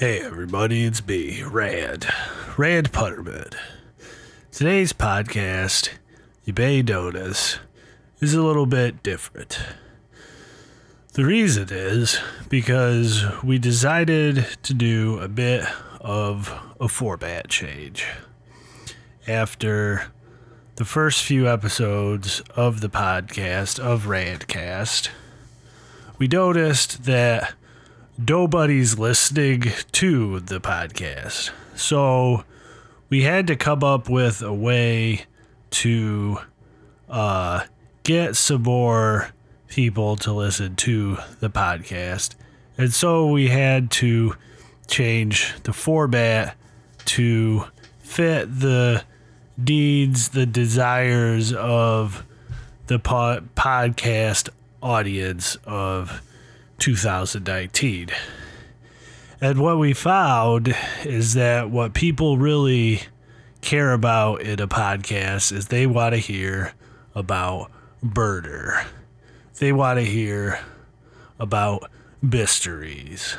Hey everybody, it's me, Rand. Rand Putterman. Today's podcast, you may notice, is a little bit different. The reason is because we decided to do a bit of a format change. After the first few episodes of the podcast of Randcast, we noticed that nobody's listening to the podcast. So we had to come up with a way to uh, get some more people to listen to the podcast. And so we had to change the format to fit the needs, the desires of the po- podcast audience of 2019. And what we found is that what people really care about in a podcast is they want to hear about murder. They want to hear about mysteries.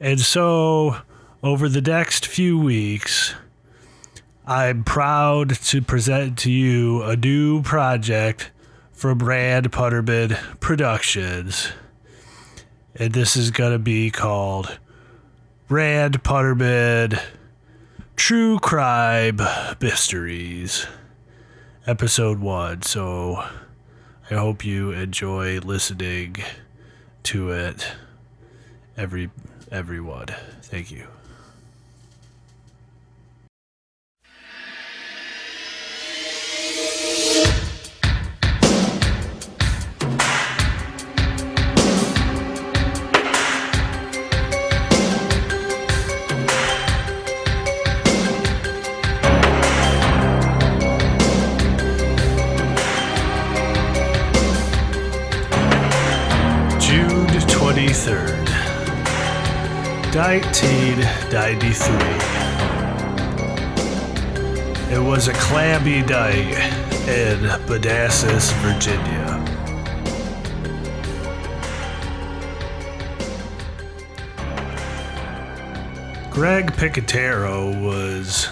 And so, over the next few weeks, I'm proud to present to you a new project from Rand Putterman Productions. And this is going to be called Rand Putterman True Crime Mysteries, Episode 1. So I hope you enjoy listening to it, every everyone. Thank you. 1993. It was a clammy night in Manassas, Virginia. Greg Picatero was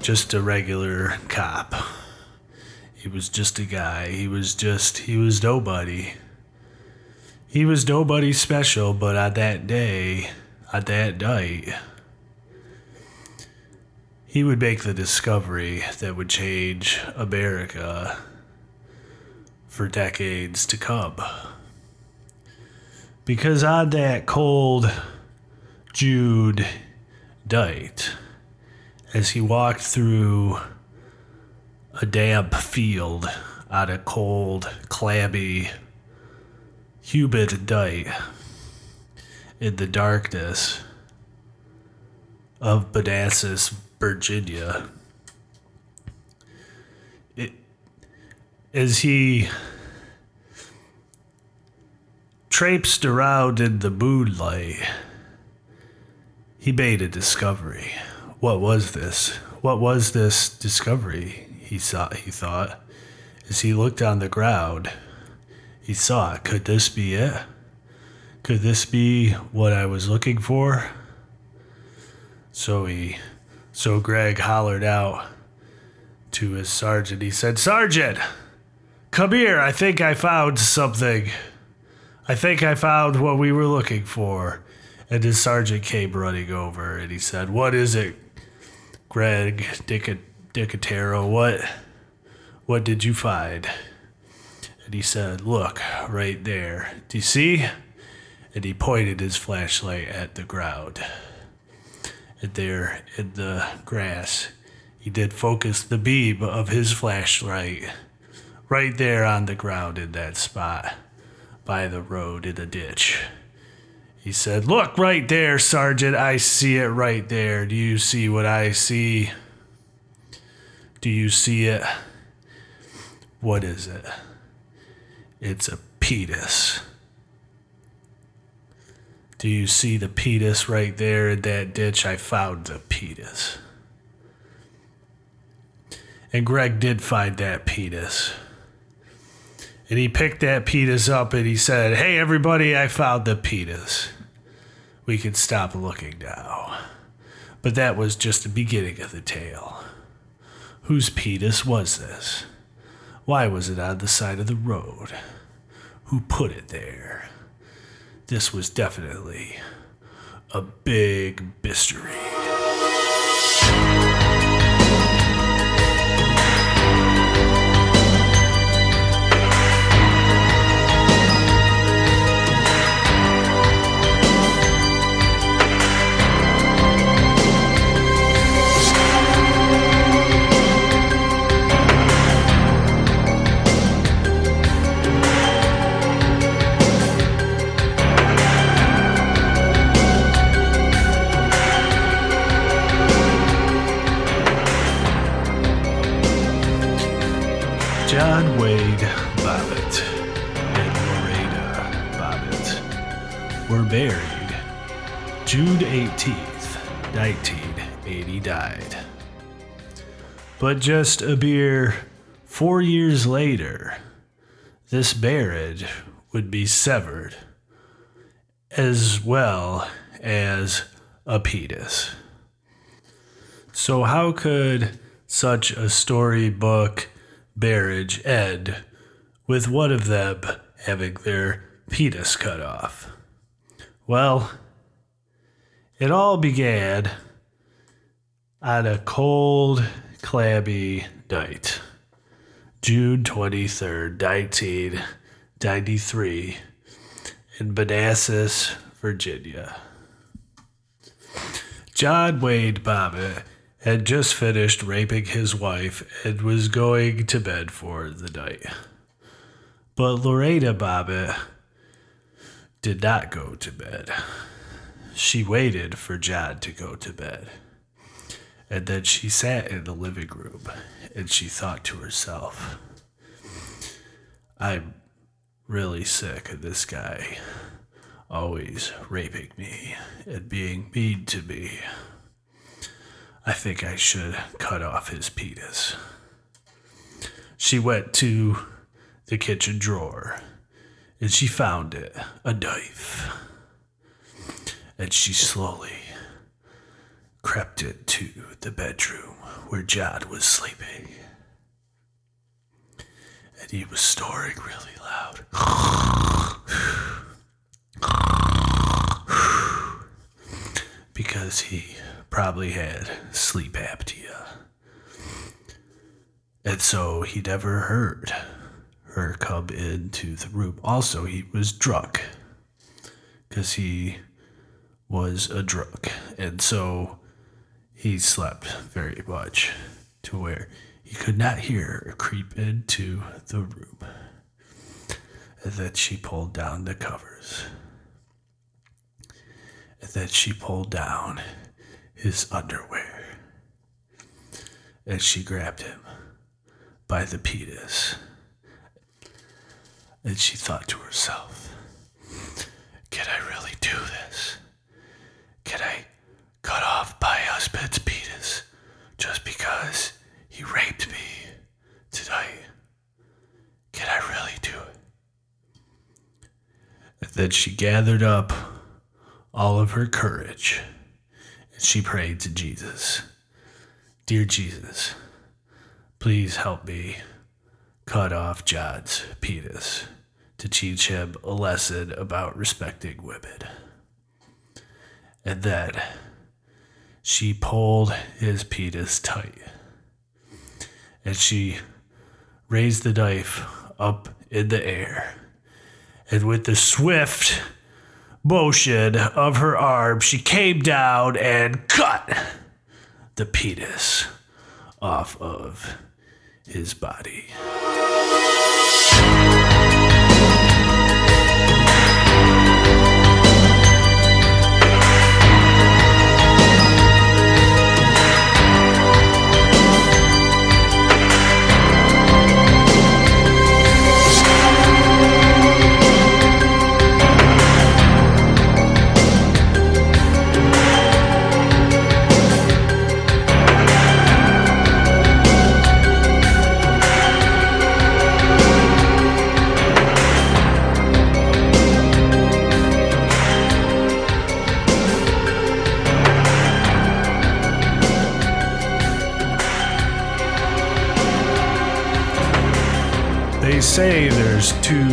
just a regular cop. He was just a guy. He was just, he was nobody. He was nobody special, but on that day, on that night, he would make the discovery that would change America for decades to come. Because on that cold June night, as he walked through a damp field on a cold, clammy, humid night in the darkness of Manassas, Virginia. It, as he traipsed around in the moonlight, he made a discovery. What was this? What was this discovery? He saw. He thought, as he looked on the ground. He saw. Could this be it? Could this be what I was looking for? So he, so Greg hollered out to his sergeant. He said, Sergeant, come here. I think I found something. I think I found what we were looking for. And his sergeant came running over and he said, What is it, Greg Dick- Dickatero? What, what did you find? And he said, Look, right there. Do you see? And he pointed his flashlight at the ground. And there in the grass, he did focus the beam of his flashlight right there on the ground in that spot by the road in the ditch. He said, Look right there, Sergeant. I see it right there. Do you see what I see? Do you see it? What is it? It's a penis. Do you see the penis right there in that ditch? I found the penis. And Greg did find that penis. And he picked that penis up and he said, Hey, everybody, I found the penis. we can stop looking now. But that was just the beginning of the tale. Whose Petus was this? Why was it on the side of the road? Who put it there? This was definitely a big mystery. But just a mere four years later, this marriage would be severed, as well as a penis. So, how could such a storybook marriage end with one of them having their penis cut off? Well, it all began on a cold, clammy night, June 23rd, 1993, in Manassas, Virginia. John Wayne Bobbitt had just finished raping his wife and was going to bed for the night. But Loretta Bobbitt did not go to bed. She waited for John to go to bed. And then she sat in the living room and she thought to herself, I'm really sick of this guy always raping me and being mean to me. I think I should cut off his penis. She went to the kitchen drawer and she found it a knife. And she slowly crept into the bedroom where Jad was sleeping. And he was snoring really loud. because he probably had sleep apnea. And so he never heard her come into the room. Also, he was drunk because he was a drunk. And so he slept very much to where he could not hear her creep into the room. And then she pulled down the covers. And then she pulled down his underwear. And she grabbed him by the penis. And she thought to herself, Can I really do this? Can I cut off my husband's penis just because he raped me tonight? Can I really do it? Then she gathered up all of her courage and she prayed to Jesus Dear Jesus, please help me cut off John's penis to teach him a lesson about respecting women. And then she pulled his penis tight and she raised the knife up in the air. And with the swift motion of her arm, she came down and cut the penis off of his body.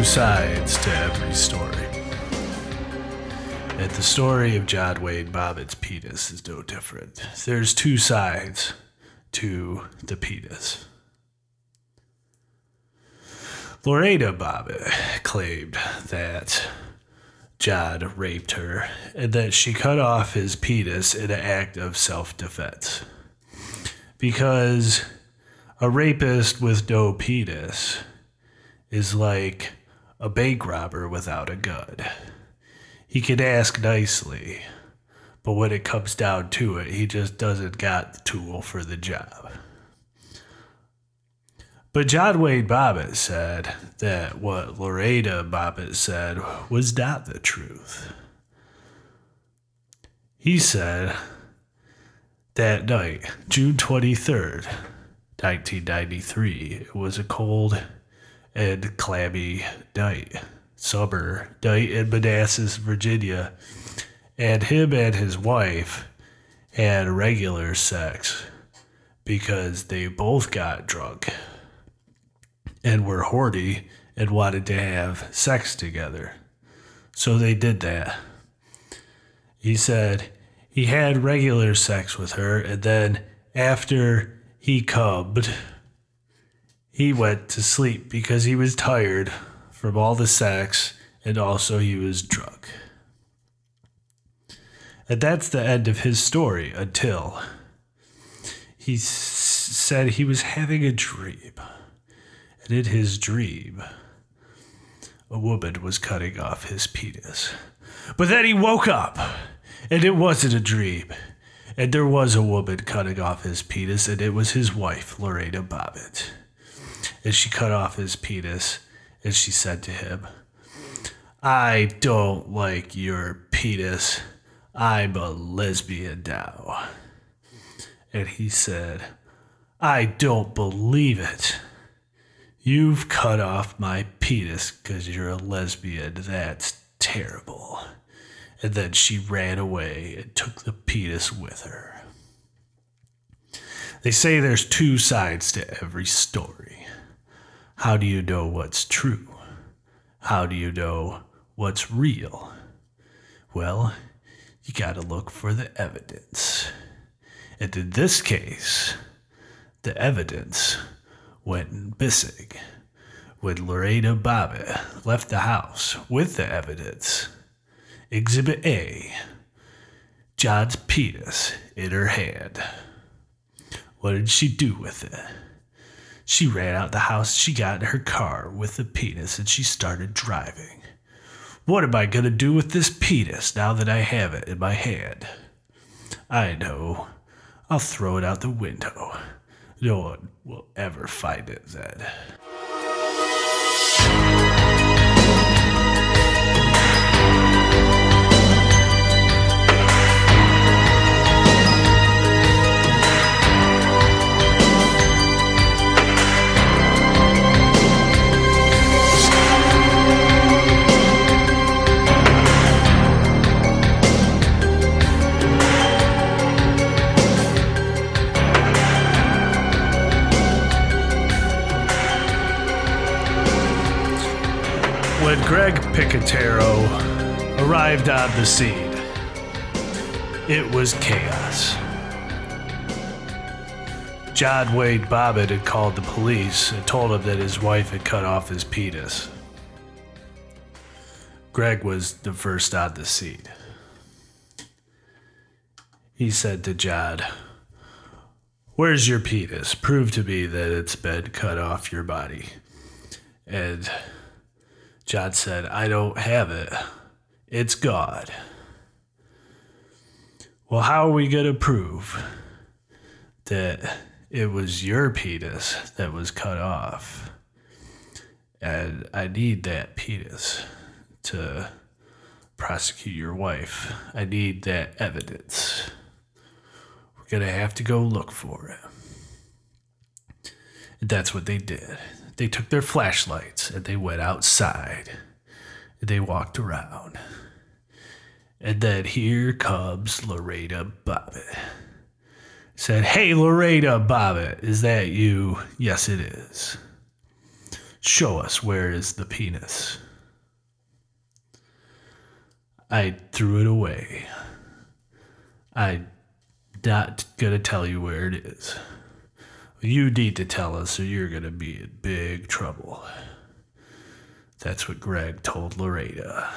Sides to every story. And the story of John Wayne Bobbitt's penis is no different. There's two sides to the penis. Lorena Bobbitt claimed that John raped her and that she cut off his penis in an act of self defense. Because a rapist with no penis is like a bank robber without a gun. He can ask nicely, but when it comes down to it, he just doesn't got the tool for the job. But John Wayne Bobbitt said that what Lorena Bobbitt said was not the truth. He said that night, June 23rd, 1993, it was a cold and clammy night, summer night in Manassas, Virginia, and him and his wife had regular sex because they both got drunk and were horny and wanted to have sex together. So they did that. He said he had regular sex with her, and then after he cubbed, he went to sleep because he was tired from all the sex and also he was drunk. And that's the end of his story until he s- said he was having a dream. And in his dream, a woman was cutting off his penis. But then he woke up, and it wasn't a dream. And there was a woman cutting off his penis, and it was his wife, Lorena Bobbitt. And she cut off his penis, and she said to him, I don't like your penis. I'm a lesbian now. And he said, I don't believe it. You've cut off my penis because you're a lesbian. That's terrible. And then she ran away and took the penis with her. They say there's two sides to every story. How do you know what's true? How do you know what's real? Well, you gotta look for the evidence. And in this case, the evidence went missing when Lorena Bobbitt left the house with the evidence. Exhibit A John's penis in her hand. What did she do with it? She ran out the house, she got in her car with the penis, and she started driving. What am I gonna do with this penis now that I have it in my hand? I know. I'll throw it out the window. No one will ever find it then. When Greg Picatero arrived on the scene, it was chaos. John Wayne Bobbitt had called the police and told him that his wife had cut off his penis. Greg was the first on the scene. He said to John, Where's your penis? Prove to me that it's been cut off your body. And John said, I don't have it. It's God. Well, how are we going to prove that it was your penis that was cut off? And I need that penis to prosecute your wife. I need that evidence. We're going to have to go look for it. And that's what they did. They took their flashlights and they went outside. They walked around. And then here comes Lorena Bobbitt. Said, Hey, Lorena Bobbitt, is that you? Yes, it is. Show us where is the penis. I threw it away. I'm not gonna tell you where it is. You need to tell us or you're gonna be in big trouble. That's what Greg told Loretta.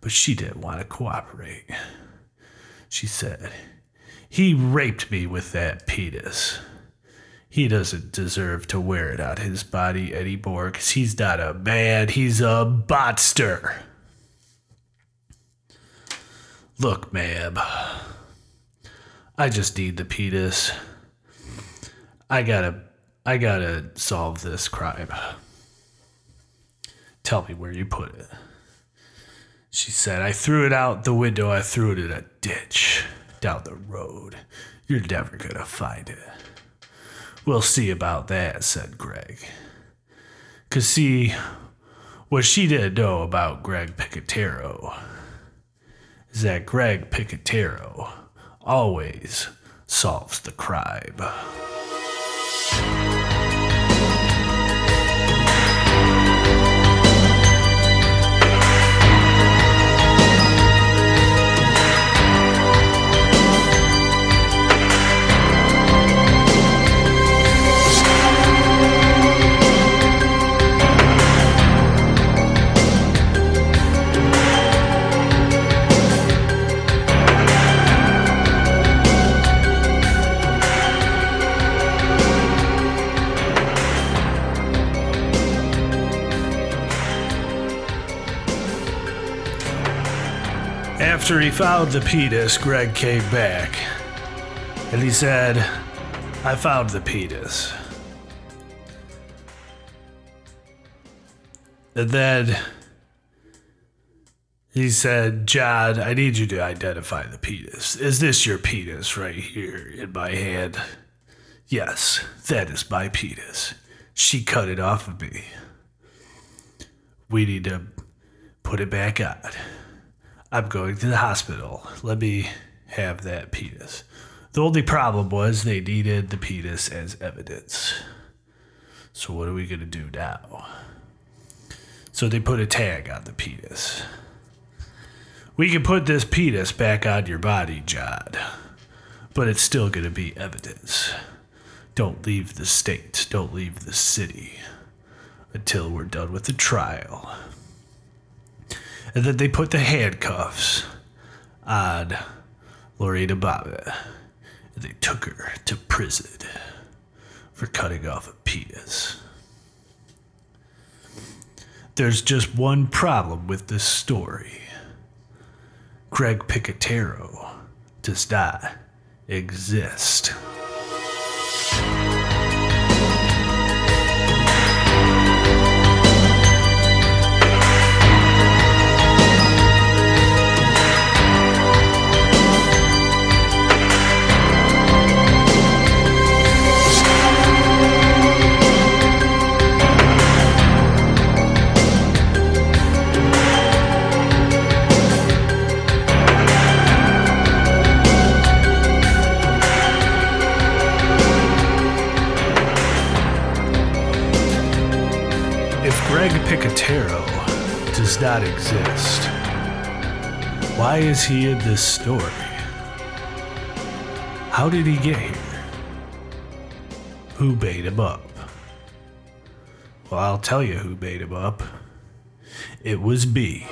But she didn't want to cooperate. She said, He raped me with that penis. He doesn't deserve to wear it on his body anymore because he's not a man, he's a monster. Look, ma'am, I just need the penis. I gotta, I gotta solve this crime. Tell me where you put it. She said, I threw it out the window. I threw it in a ditch down the road. You're never gonna find it. We'll see about that, said Greg. Cause see, what she didn't know about Greg Picatero is that Greg Picatero always solves the crime you After he found the penis, Greg came back and he said, I found the penis. And then he said, John, I need you to identify the penis. Is this your penis right here in my hand? Yes, that is my penis. She cut it off of me. We need to put it back on. I'm going to the hospital. Let me have that penis. The only problem was they needed the penis as evidence. So, what are we going to do now? So, they put a tag on the penis. We can put this penis back on your body, John, but it's still going to be evidence. Don't leave the state, don't leave the city until we're done with the trial and then they put the handcuffs on Loretta Bobbitt. And they took her to prison for cutting off a penis. There's just one problem with this story. Greg Picatero does not exist. Picatero does not exist. Why is he in this story? How did he get here? Who bait him up? Well, I'll tell you who bait him up. It was B.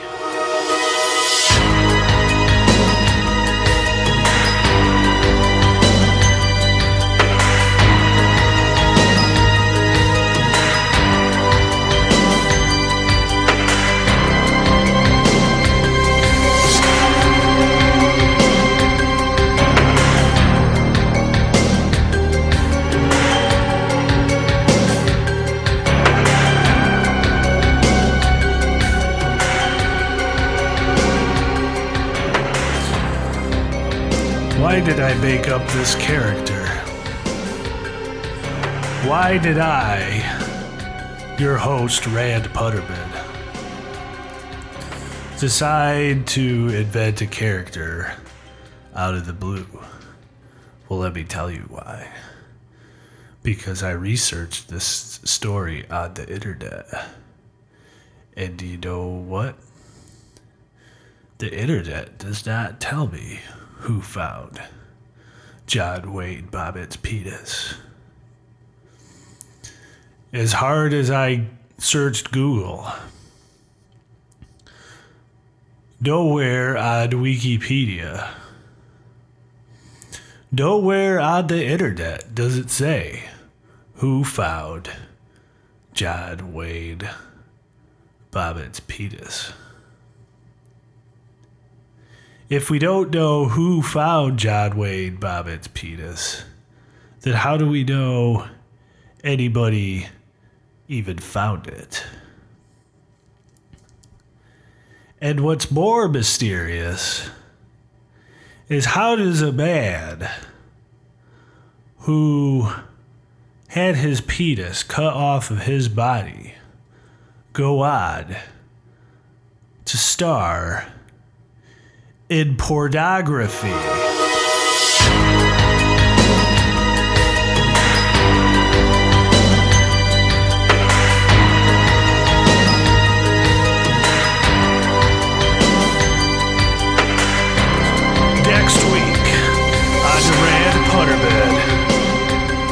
did I make up this character? Why did I, your host, Rand Putterman, decide to invent a character out of the blue? Well, let me tell you why. because I researched this story on the internet. And do you know what? The internet does not tell me who found John Wayne Bobbitt's penis. As hard as I searched Google, nowhere on Wikipedia, nowhere on the internet does it say who found John Wayne Bobbitt's penis. If we don't know who found John Wayne Bobbitt's penis, then how do we know anybody even found it? And what's more mysterious is how does a man who had his penis cut off of his body go on to star in pornography? Next week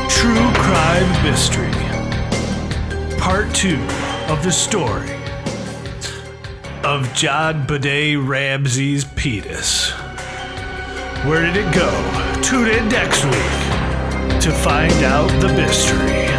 True Crime Mystery, Part 2 of the story of JonBenét Ramsey's penis. Where did it go? Tune in next week to find out the mystery.